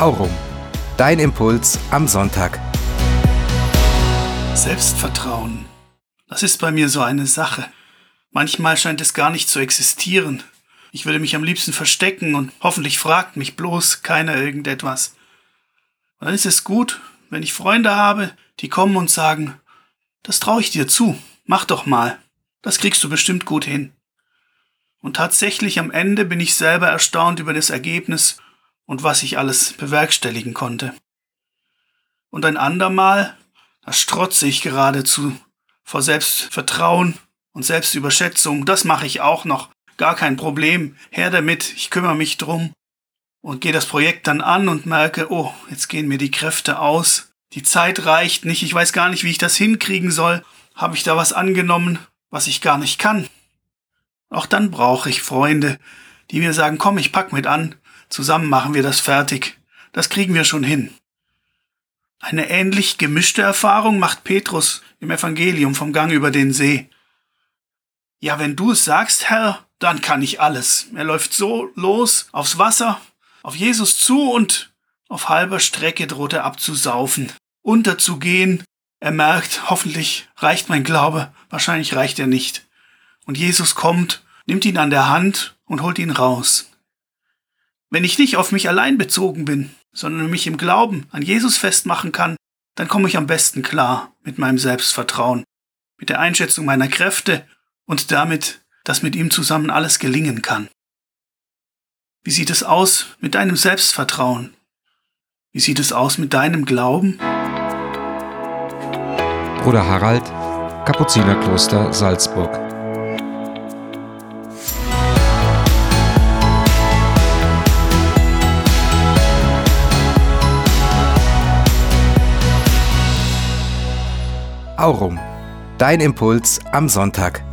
Aurum. Dein Impuls am Sonntag. Selbstvertrauen. Das ist bei mir so eine Sache. Manchmal scheint es gar nicht zu existieren. Ich würde mich am liebsten verstecken und hoffentlich fragt mich bloß keiner irgendetwas. Und dann ist es gut, wenn ich Freunde habe, die kommen und sagen, das traue ich dir zu, mach doch mal, das kriegst du bestimmt gut hin. Und tatsächlich am Ende bin ich selber erstaunt über das Ergebnis und was ich alles bewerkstelligen konnte. Und ein andermal, da strotze ich geradezu vor Selbstvertrauen und Selbstüberschätzung, das mache ich auch noch, gar kein Problem, her damit, ich kümmere mich drum. Und gehe das Projekt dann an und merke, oh, jetzt gehen mir die Kräfte aus, die Zeit reicht nicht, ich weiß gar nicht, wie ich das hinkriegen soll, habe ich da was angenommen, was ich gar nicht kann. Auch dann brauche ich Freunde, die mir sagen, komm, ich pack mit an, zusammen machen wir das fertig, das kriegen wir schon hin. Eine ähnlich gemischte Erfahrung macht Petrus im Evangelium vom Gang über den See. Ja, wenn du es sagst, Herr, dann kann ich alles. Er läuft so los aufs Wasser, auf Jesus zu und auf halber Strecke droht er abzusaufen, unterzugehen. Er merkt, hoffentlich reicht mein Glaube, wahrscheinlich reicht er nicht. Und Jesus kommt, nimmt ihn an der Hand und holt ihn raus. Wenn ich nicht auf mich allein bezogen bin, sondern mich im Glauben an Jesus festmachen kann, dann komme ich am besten klar mit meinem Selbstvertrauen, mit der Einschätzung meiner Kräfte und damit, dass mit ihm zusammen alles gelingen kann. Wie sieht es aus mit deinem Selbstvertrauen? Wie sieht es aus mit deinem Glauben? Bruder Harald, Kapuzinerkloster Salzburg. Aurum. Dein Impuls am Sonntag.